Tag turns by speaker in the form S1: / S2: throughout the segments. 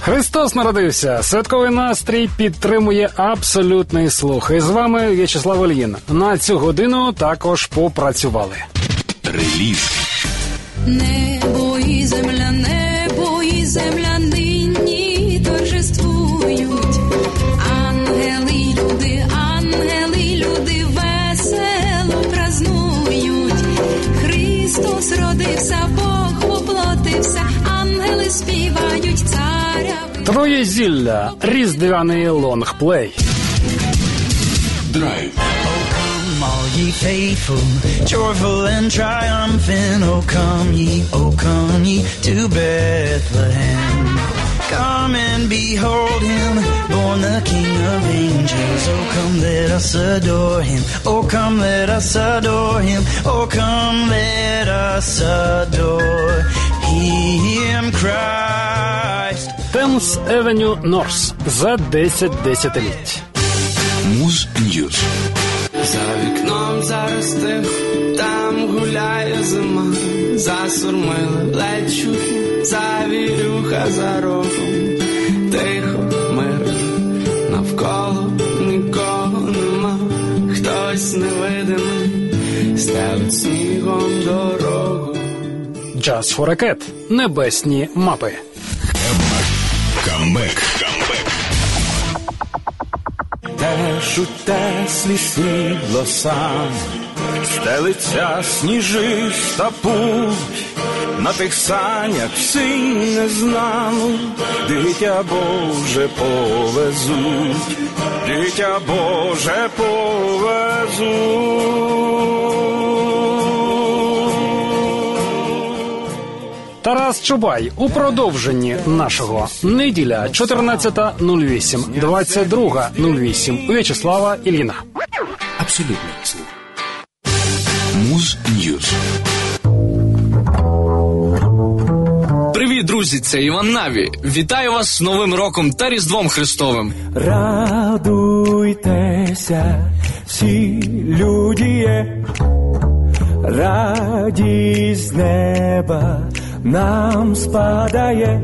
S1: Христос народився. Святковий настрій підтримує абсолютний слух. І з вами В'ячеслав Ольїн. На цю годину також попрацювали.
S2: Реліз.
S3: Небо і земля, небо і земля
S1: Троє зілля. Різдвяний лонгплей.
S2: Драйв.
S4: Come, all ye faithful, joyful and triumphant. Oh, come ye, oh, come ye to Bethlehem. Come and behold him, born the King of angels. Oh, come, let us adore him. Oh, come, let us adore him. Oh, come, let us adore him, Christ.
S1: Темс Евеню Норс за 10 десятиліть.
S2: Муз News.
S5: За вікном зараз тихо, там гуляє зима, засурмили ледь чутно, завірюха за рогом, тихо, мирно, навколо нікого нема, хтось невидимий, стелить снігом дорогу.
S1: Jazz For A Cat. Небесні мапи.
S2: Камбек.
S6: Теж у теслі срібло сам, стелиться сніжиста путь, на тих санях всі незнану, дитя Боже повезуть, дитя Боже повезуть.
S1: Тарас Чубай у продовженні нашого неділя 14.08, 22.08 В'ячеслава Ільїна.
S2: Абсолютний слух. Муз Ньюз.
S7: Привіт, друзі! Це Іван Наві. Вітаю вас з Новим роком та Різдвом Христовим.
S6: Радуйтеся, всі люди є, радість з неба нам спадає,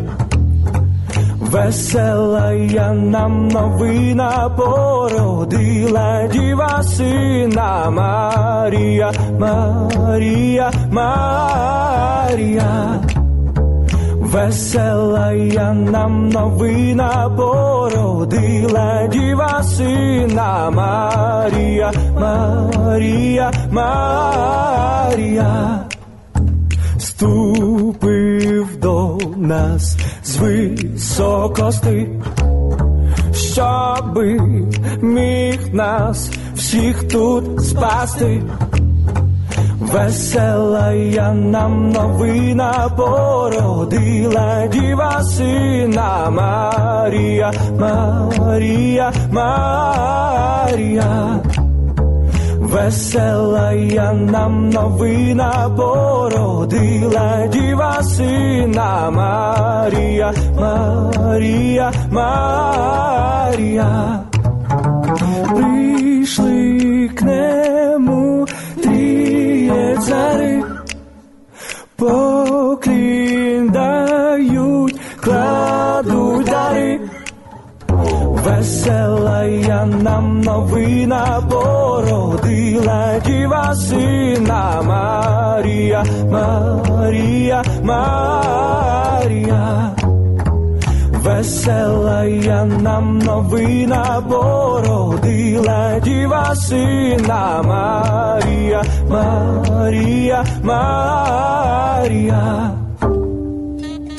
S6: весела я нам новина породила діва сина Марія, Марія, Марія. Весела я нам новина породила діва сина Марія, Марія, Марія. Ступив до нас з високости, щоби міг нас всіх тут спасти. Весела я нам новина породила діва сина Марія, Марія, Марія. Весела я нам новина породила діва сина Марія, Марія, Марія. Прийшли к нему тріє цари, поклін дають, кладуть дари. Весела я нам новина породила діва сина Марія, Марія, Марія. Весела я нам новина породила діва сина Марія, Марія, Марія.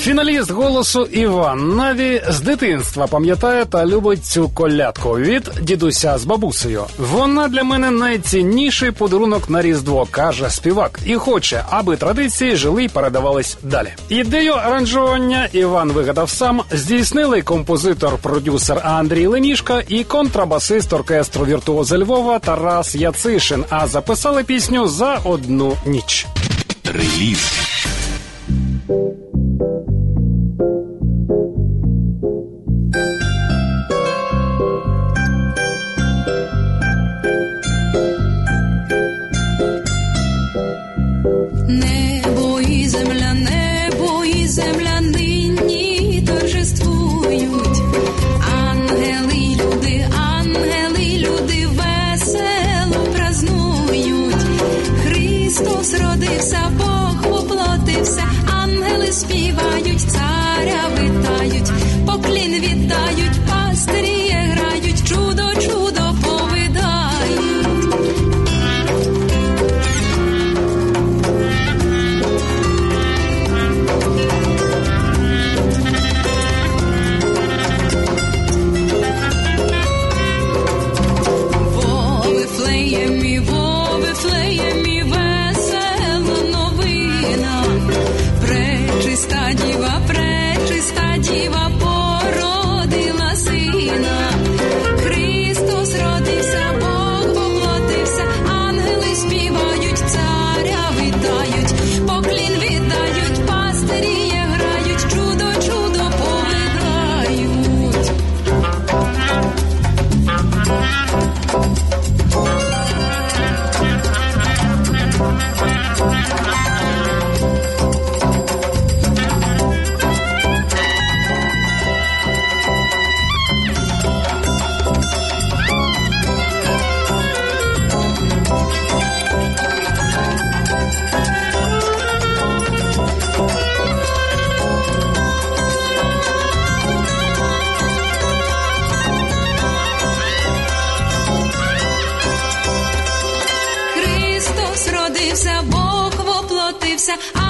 S1: Фіналіст голосу Іван Наві з дитинства пам'ятає та любить цю колядку від дідуся з бабусею. Вона для мене найцінніший подарунок на різдво, каже співак, і хоче, аби традиції жили й передавались далі. Ідею аранжування Іван вигадав сам, здійснили композитор-продюсер Андрій Ленішка і контрабасист оркестру віртуоза Львова Тарас Яцишин. А записали пісню за одну ніч.
S8: Реліз.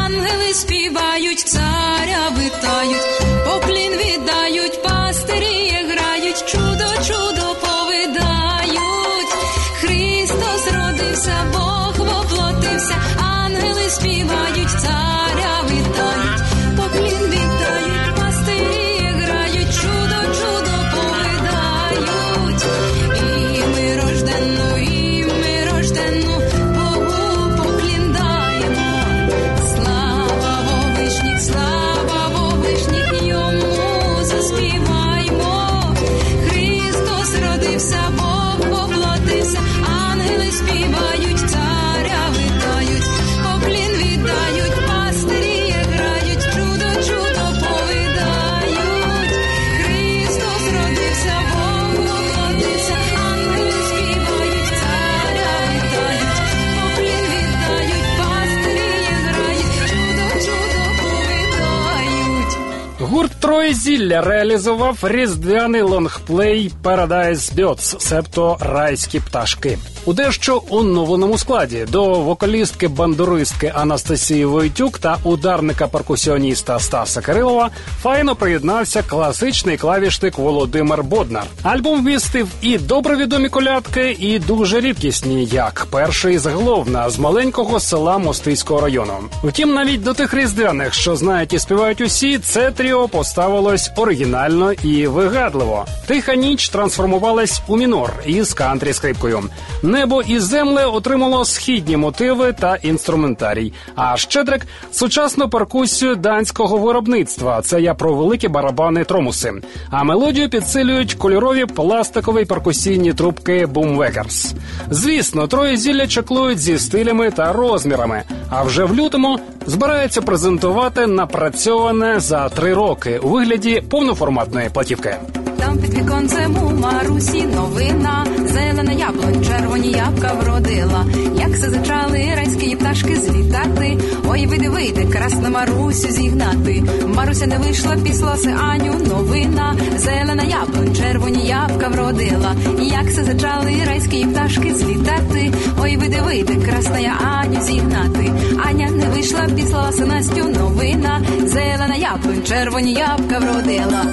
S9: Ангели співають, царя витають, поклін віддають,
S1: Гурт зілля реалізував різдвяний лонгплей Paradise Birds, себто райські пташки. У дещо оновленому складі до вокалістки бандуристки Анастасії Войтюк та ударника перкусіоніста Стаса Кирилова файно приєднався класичний клавішник Володимир Боднар. Альбом вмістив і добре відомі колядки, і дуже рідкісні, як перший заголовна з маленького села Мостиського району. Втім, навіть до тих різдвяних, що знають і співають усі, це тріо поставилось оригінально і вигадливо. Тиха ніч трансформувалась у мінор із кантрі скрипкою. Небо і земле отримало східні мотиви та інструментарій. А щедрик сучасну перкусію данського виробництва. Це я про великі барабани тромуси. А мелодію підсилюють кольорові пластикові перкусійні трубки Boomwaggers. Звісно, троє зілля чеклують зі стилями та розмірами. А вже в лютому збираються презентувати напрацьоване за три роки у вигляді повноформатної платівки.
S9: Там під віконцем у Марусі новина зелена яблунь, червоні ябка вродила, як зачали райські пташки злітати. Ой, вийде, вийде, красна Марусю зігнати. Маруся не вийшла, післоси Аню новина. Зелена яблунь, червоні ябка вродила, як зачали райські пташки злітати. Ой, вийде, вийде, красна я Аню зігнати. Аня не вийшла, післоси Настю новина. Зелена яблунь, червоні ябка вродила.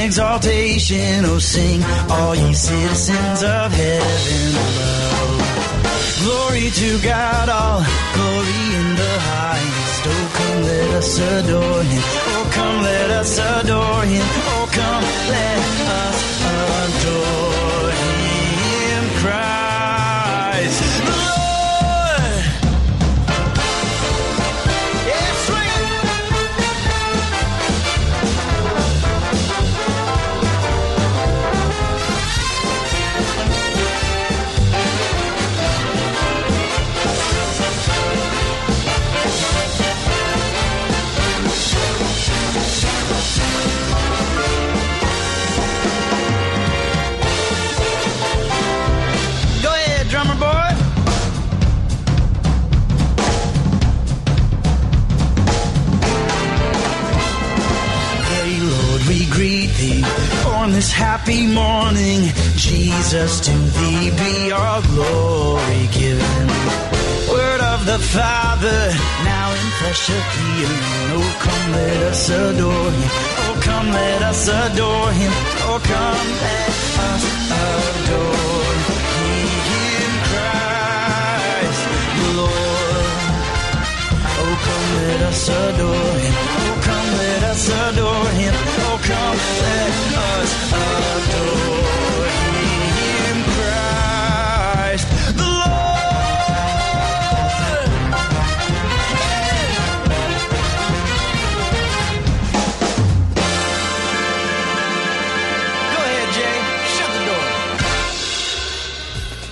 S4: Exaltation. Oh, sing, all ye citizens of heaven above. Glory to God, all glory in the highest. Oh, come, let us adore him. Oh, come, let us adore him. Oh, come, let us on this happy morning. Jesus, to thee be all glory given. Word of the Father, now in flesh appearing. Oh, come, let us adore him. Oh, come, let us adore him. Oh, come, let us adore him, Christ the Lord. Oh, come, let us adore him. was adore.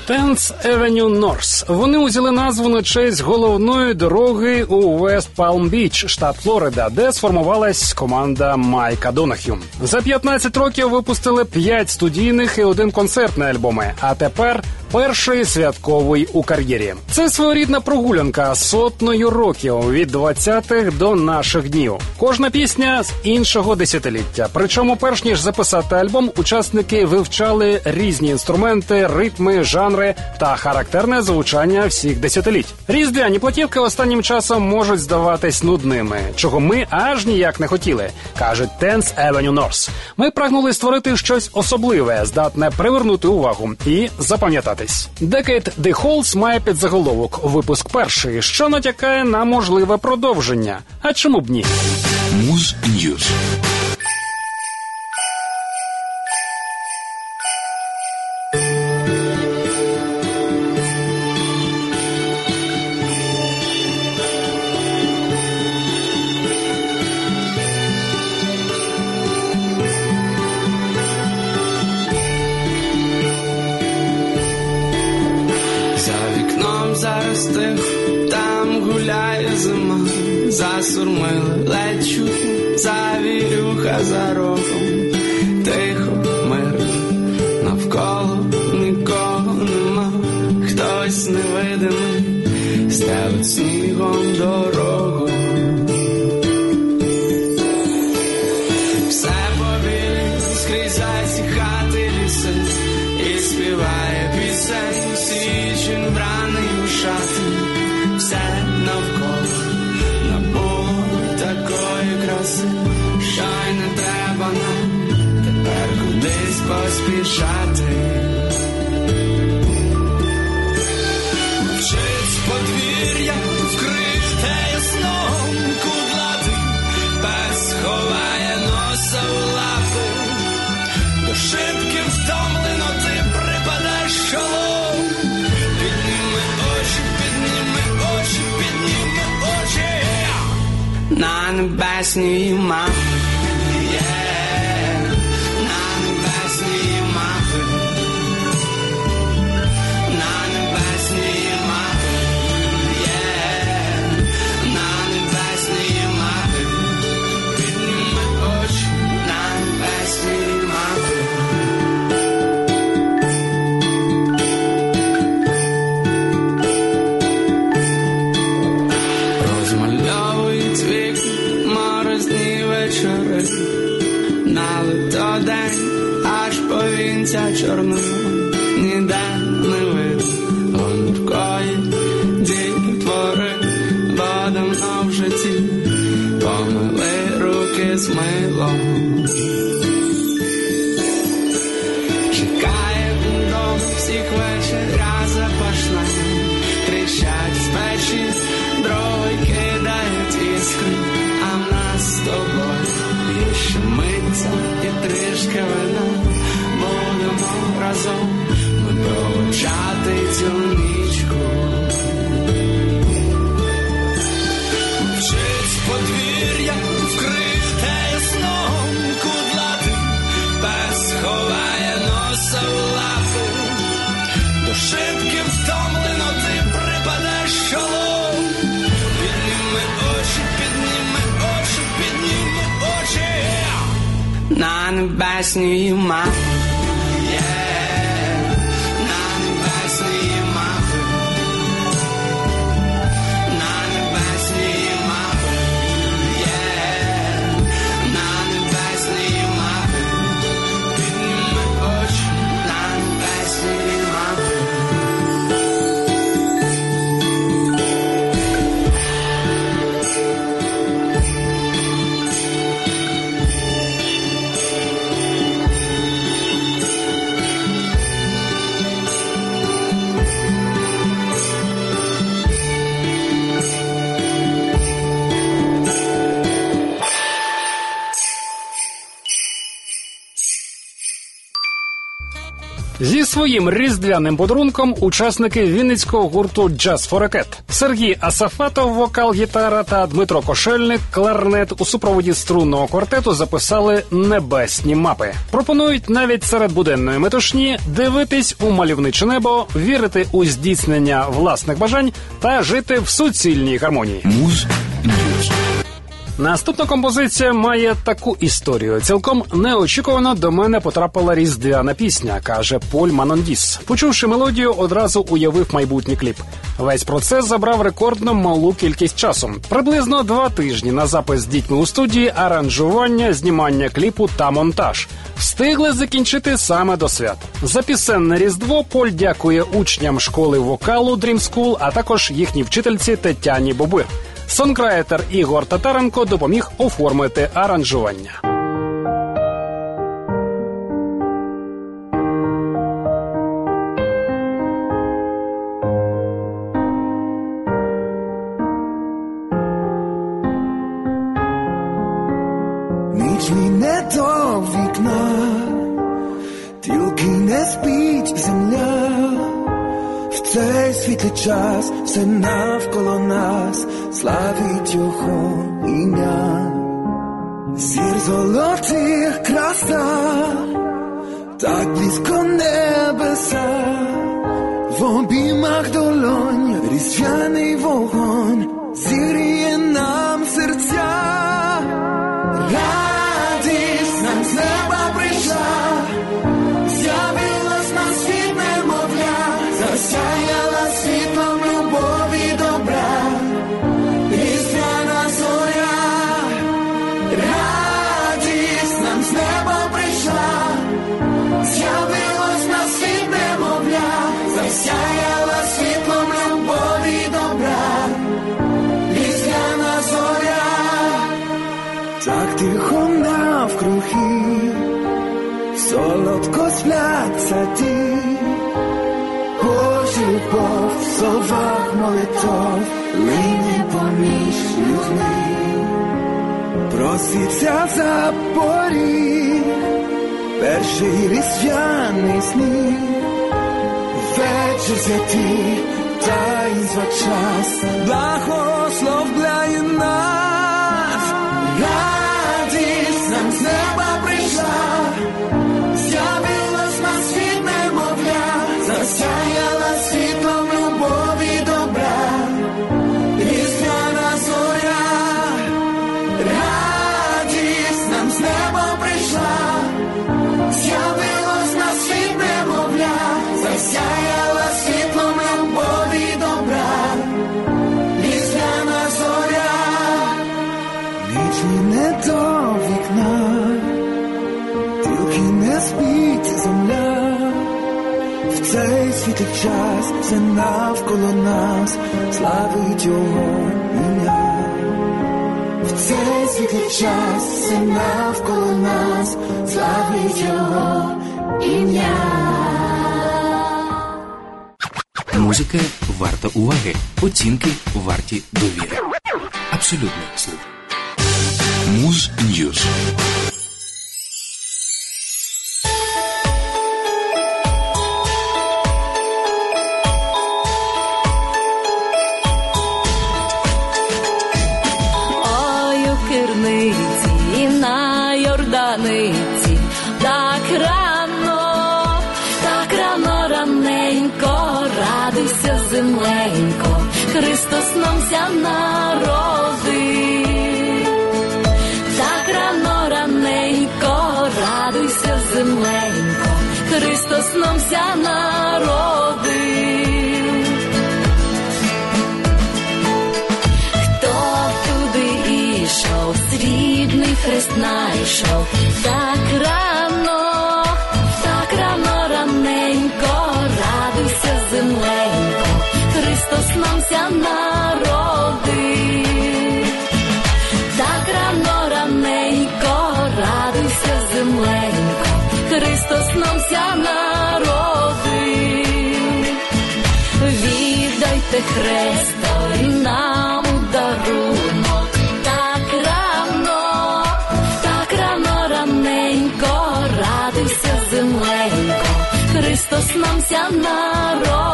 S1: Tenth Avenue North. Вони узяли назву на честь головної дороги у Вест Палм Біч, штат Флорида, де сформувалась команда Майка Донахю. За 15 років випустили 5 студійних і один концертний альбоми. А тепер перший святковий у кар'єрі. Це своєрідна прогулянка сотною років від 20-х до наших днів. Кожна пісня з іншого десятиліття. Причому, перш ніж записати альбом, учасники вивчали різні інструменти, ритми, жанри та характерне звучання всіх десятиліть. Різдвяні платівки останнім часом можуть здаватись нудними, чого ми аж ніяк не хотіли, каже Tense Avenue North. Ми прагнули створити щось особливе, здатне привернути увагу і запам'ятатись. Decade The Halls має підзаголовок випуск перший, що натякає на можливе продовження. А чому б ні?
S2: Муз Ньюз.
S5: Засурмила ледь чутно, завірюха за рогом, тихо, мирно, навколо нікого нема, хтось невидимий, стелить снігом дорогу. На небесні мапи. Повінця чорною, ніде не видно гонуркої дітвори, бо давно в житті. Помили руки з милом. Чекає дом всіх вечеря запашна, з печі, дрова й кидають іскри, а в нас з тобою ще миться і разом ми цю нічку. Вчить подвір'я вкрите ясном кудлати, пес ховає носа в лапи, до шибки втомлено ти припадеш чолом. Підніми очі, підніми очі, підніми очі на небесні мапи.
S1: Своїм різдвяним подарунком учасники вінницького гурту Jazz For A Cat Сергій Асафатов, вокал, гітара та Дмитро Кошельник, кларнет у супроводі струнного квартету записали небесні мапи. Пропонують навіть серед буденної метушні дивитись у мальовниче небо, вірити у здійснення власних бажань та жити в суцільній гармонії.
S2: Муз News.
S1: Наступна композиція має таку історію. Цілком неочікувано до мене потрапила різдвяна пісня, каже Поль Манондіс. Почувши мелодію, одразу уявив майбутній кліп. Весь процес забрав рекордно малу кількість часу. Приблизно два тижні на запис з дітьми у студії, аранжування, знімання кліпу та монтаж. Встигли закінчити саме до свят. За пісенне різдво Поль дякує учням школи вокалу Dream School, а також їхній вчительці Тетяні Бобир. Сонкрайтер Ігор Татаренко допоміг оформити аранжування.
S10: Ніч не до вікна, тільки не спить земля. В цей світлий час все навколо нас славить його ім'я. Зір золотих краса, так близько небеса, в обіймах долонь, різдвяний вогонь, зігріє сади, Божа любов в словах молитов лине поміж людьми, проситься за поріг, перший різдвяний сніг, вечір святий, таїнства час, благословляє нас. Радість нам з В цей час все навколо нас славить його ім'я. В цей світлий час все навколо нас славить його ім'я.
S2: Музика варта уваги. Оцінки варті довіри. Абсолютний слух. Муз Ньюз.
S9: Хрест найшов, так рано, раненько, радуйся, земленько, Христос нам ся народив. Так раненько, радуйся, земленько, Христос нам ся народив. Віддайте нам дарунок, так рано, так рано, раненько, радуйся, земленько, Христос народив.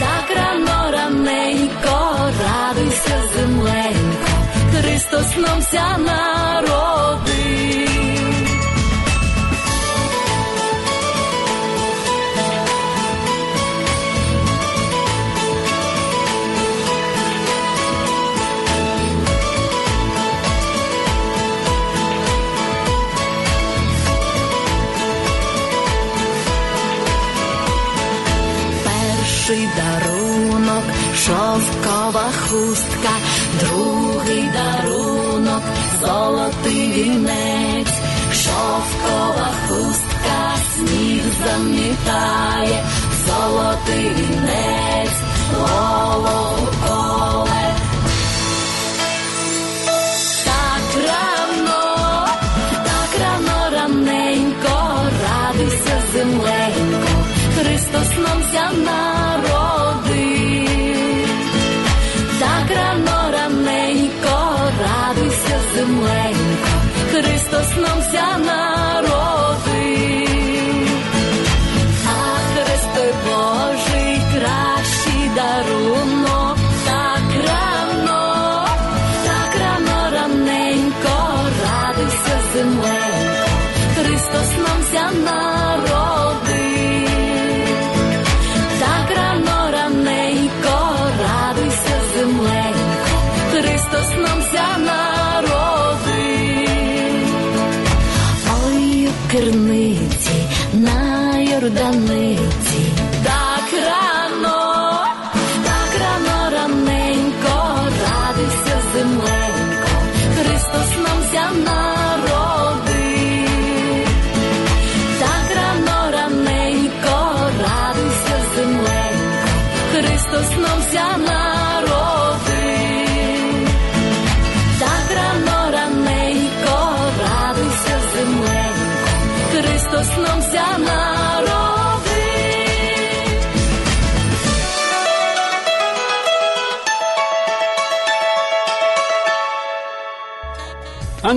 S9: Так рано раненько, радуйся, земленько, Христос нам ся народив. Шовкова хустка, другий дарунок, золотий вінець, шовкова хустка, сніг замітає, золотий вінець, голову Христос нам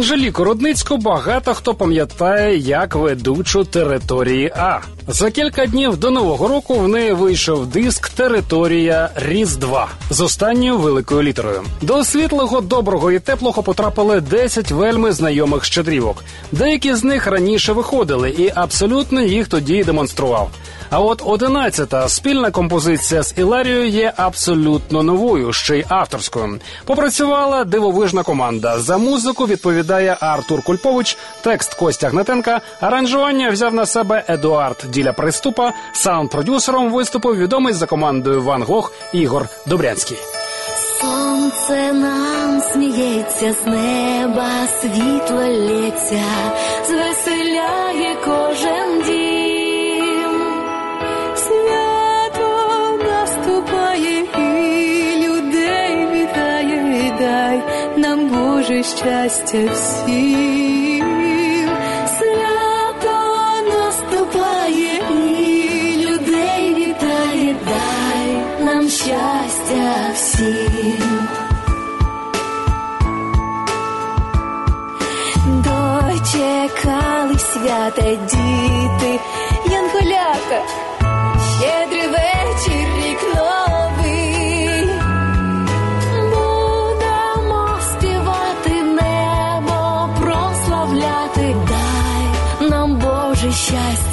S1: Анжеліку Рудницьку багато хто пам'ятає як ведучу території А. За кілька днів до нового року в неї вийшов диск Територія Різдва з останньою великою літерою. До світлого, доброго і теплого потрапили 10 вельми знайомих щедрівок. Деякі з них раніше виходили, і абсолютно їх тоді демонстрував. А от одинадцята спільна композиція з Іларією є абсолютно новою, ще й авторською. Попрацювала дивовижна команда. За музику відповідає Артур Кульпович, текст Костя Гнатенка, аранжування взяв на себе Едуард Діля Приступа. Саунд-продюсером виступив відомий за командою Ван Гог Ігор Добрянський.
S9: Сонце нам сміється з неба, світло лється, звеселяє кожен дім. Боже щастя всім. Свято наступає і людей вітає, дай нам щастя всім. Дочекали свята діти, янголята, щедрий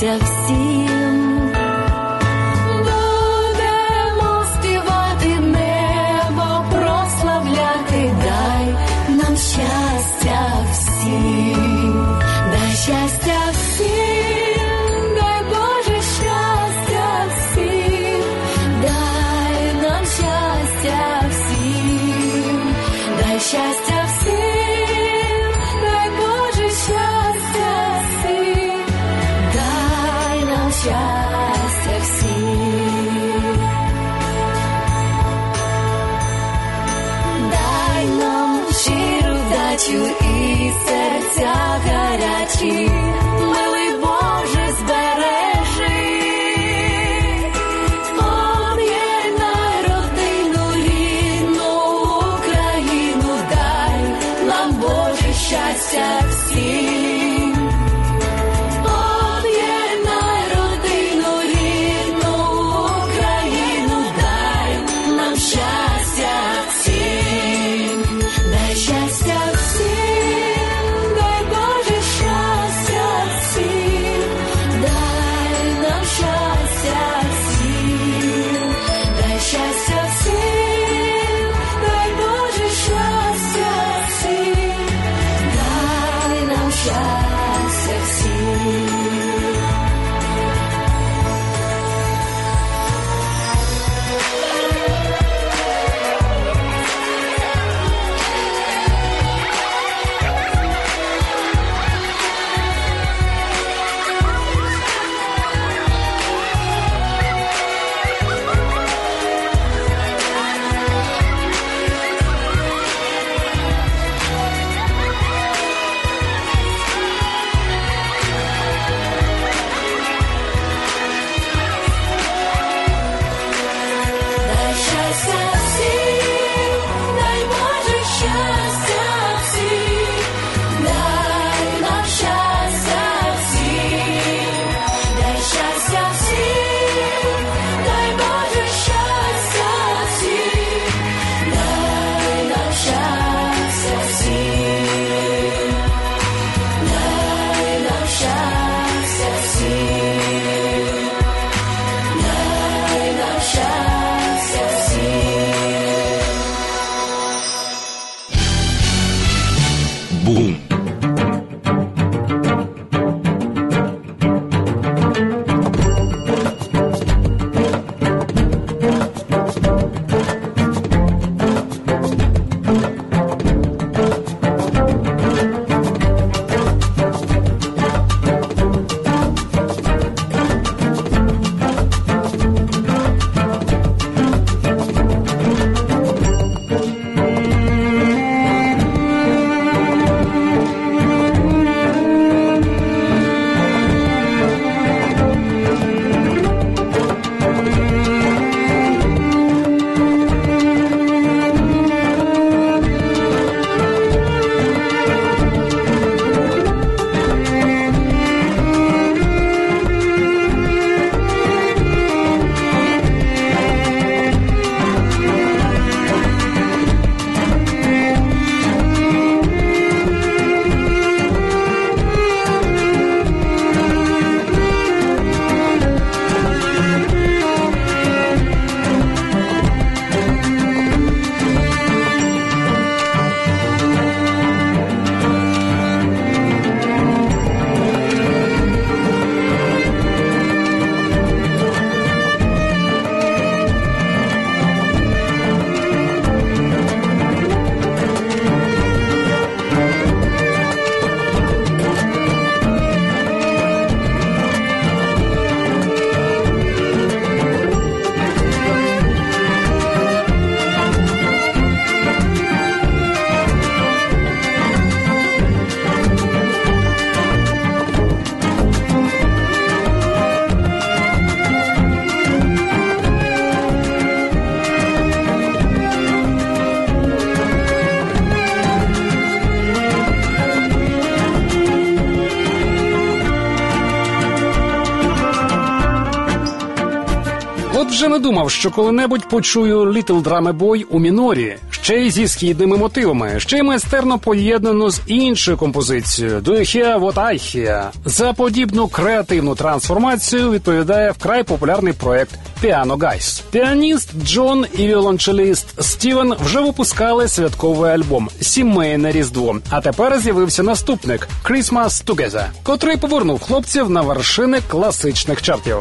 S1: self-see думав, що коли-небудь почую Little Drummer Boy у мінорі, ще й зі східними мотивами, ще й майстерно поєднано з іншою композицією «Do you hear what I hear?». За подібну креативну трансформацію відповідає вкрай популярний проект Piano Guys. Піаніст Джон і віолончеліст Стівен вже випускали святковий альбом Сімейне Різдво. А тепер з'явився наступник Christmas Together, котрий повернув хлопців на вершини класичних чартів.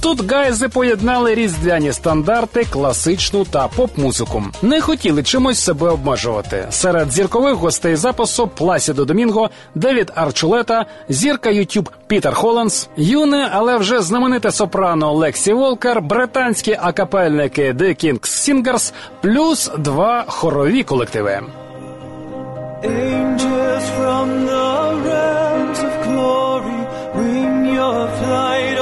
S1: Тут гайзи поєднали різдвяні стандарти, класичну та поп-музику. Не хотіли чимось себе обмежувати. Серед зіркових гостей запису Пласідо Домінго, Девід Арчулета, зірка Ютуб Пітер Холландс, юне, але вже знамените сопрано Лексі Волкер, британські акапельники The Kings Singers, плюс два хорові колективи.
S11: Angels from the realms of glory, wing your flight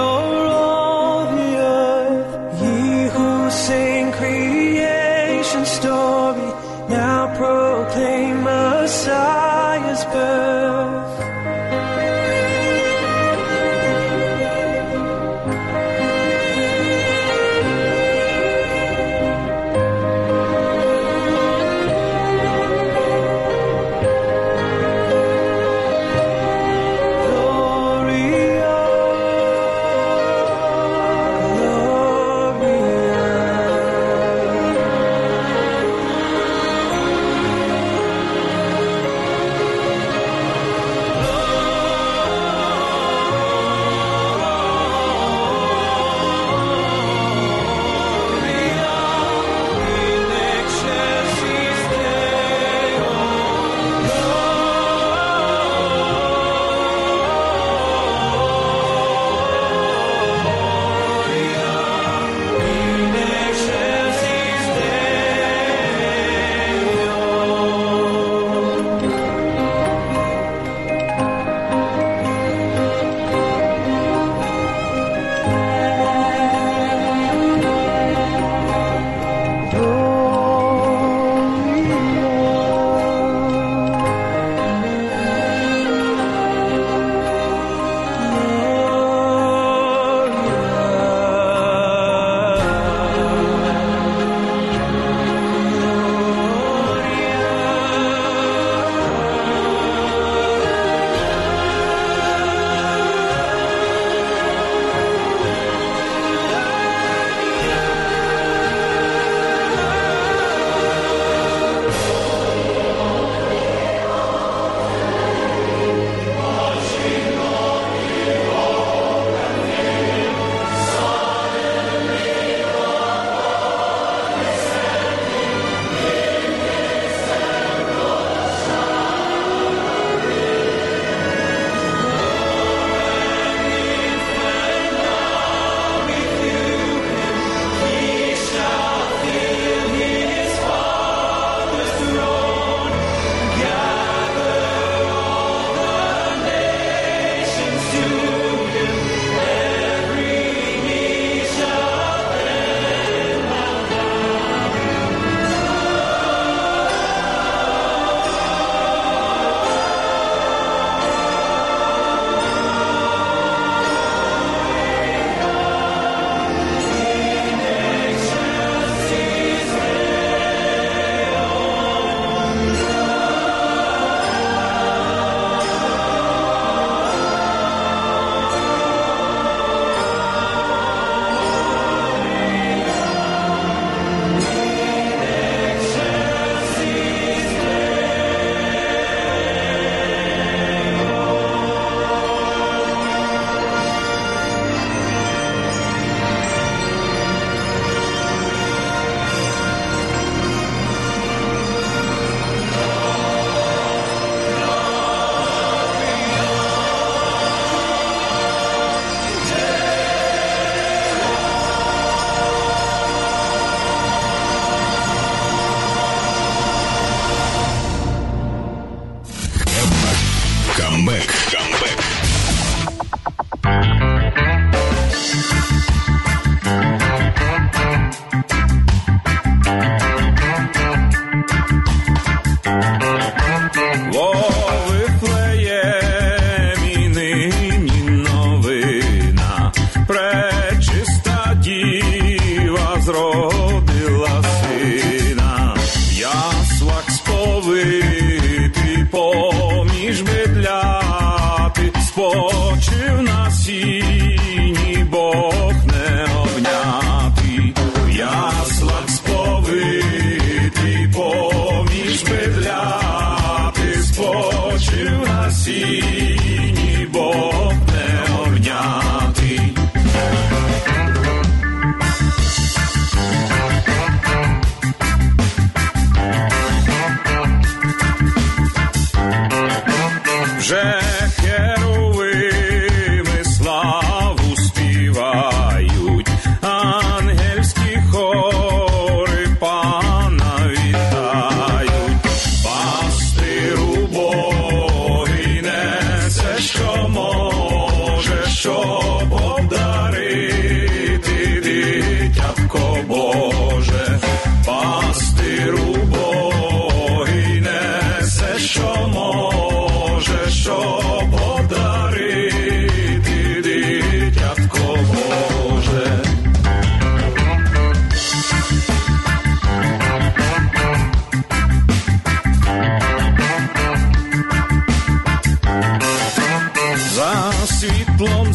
S8: За світлом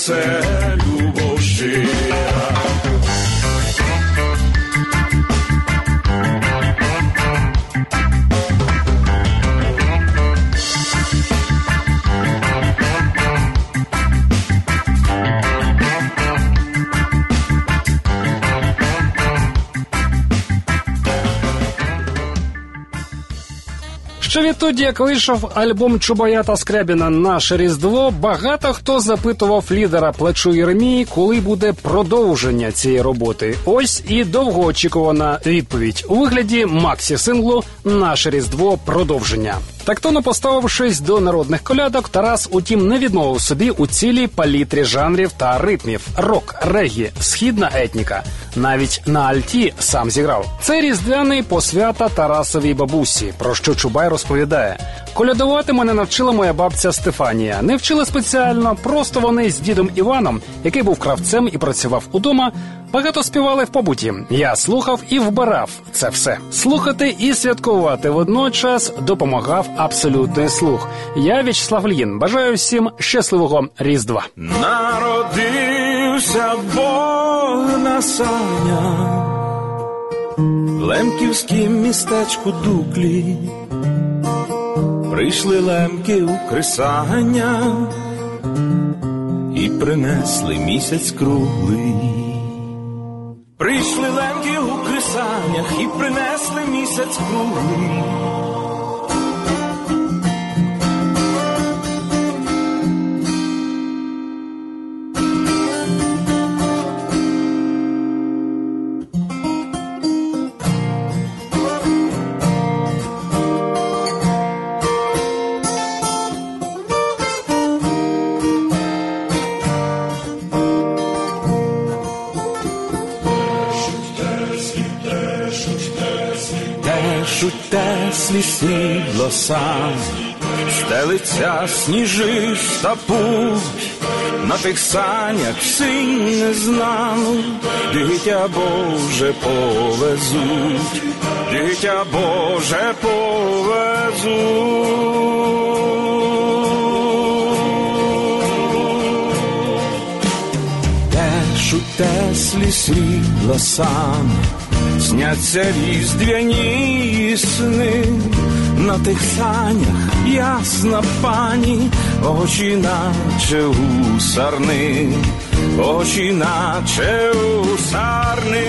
S1: Marcelo Bolcheiro. Як вийшов альбом Чубаята Скрябіна Наше Різдво, багато хто запитував лідера плечу Єремії, коли буде продовження цієї роботи. Ось і довгоочікувана відповідь у вигляді Максі синглу Наше Різдво продовження. Тактовно поставившись до народних колядок, Тарас, утім, не відмовив собі у цілій палітрі жанрів та ритмів: рок, регі, східна етніка. Навіть на альті сам зіграв. Це різдвяний посвята Тарасовій бабусі, про що Чубай розповідає. Колядувати мене навчила моя бабця Стефанія. Не вчила спеціально, просто вони з дідом Іваном, який був кравцем і працював удома. Багато співали в побуті. Я слухав і вбирав це все. Слухати і святкувати водночас допомагав абсолютний слух. Я В'ячеслав Лін. Бажаю всім щасливого різдва.
S8: Народився Бог на санях, в Лемківськім містечку Дуклі. Прийшли лемки у крисання і принесли місяць круглий. Прийшли лемки у крисаннях і принесли місяць круглий. голосам, стелиться сніжи путь, на тих санях синь не знав, дитя Боже повезуть, дитя Боже повезуть. Теслі слідло сам, сняться різдвяні сни, на тих санях ясна пані, очі наче у сарни, очі наче у сарни.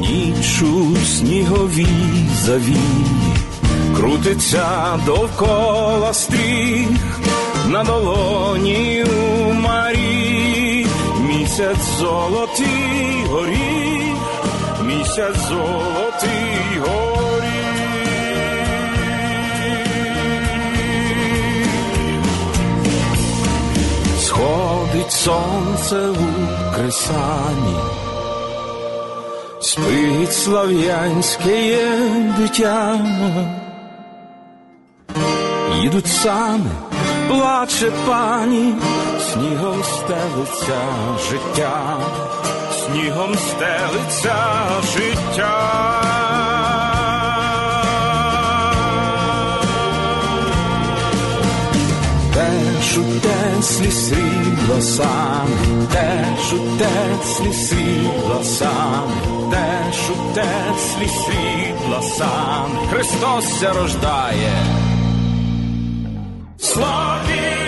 S8: Ніч у сніговій завії крутиться довкола стріх на долоні у марі, місяць золотий горіх, місяць золотий горіх. Сходить сонце у кресані. Спить слав'янське дитя, їдуть сани, плаче пані, снігом стелиться життя, снігом стелиться життя. Теж у теслі срібла саме, теж у теслі срібла саме, теж у теслі срібла саме, Христос ся рождає. Славі!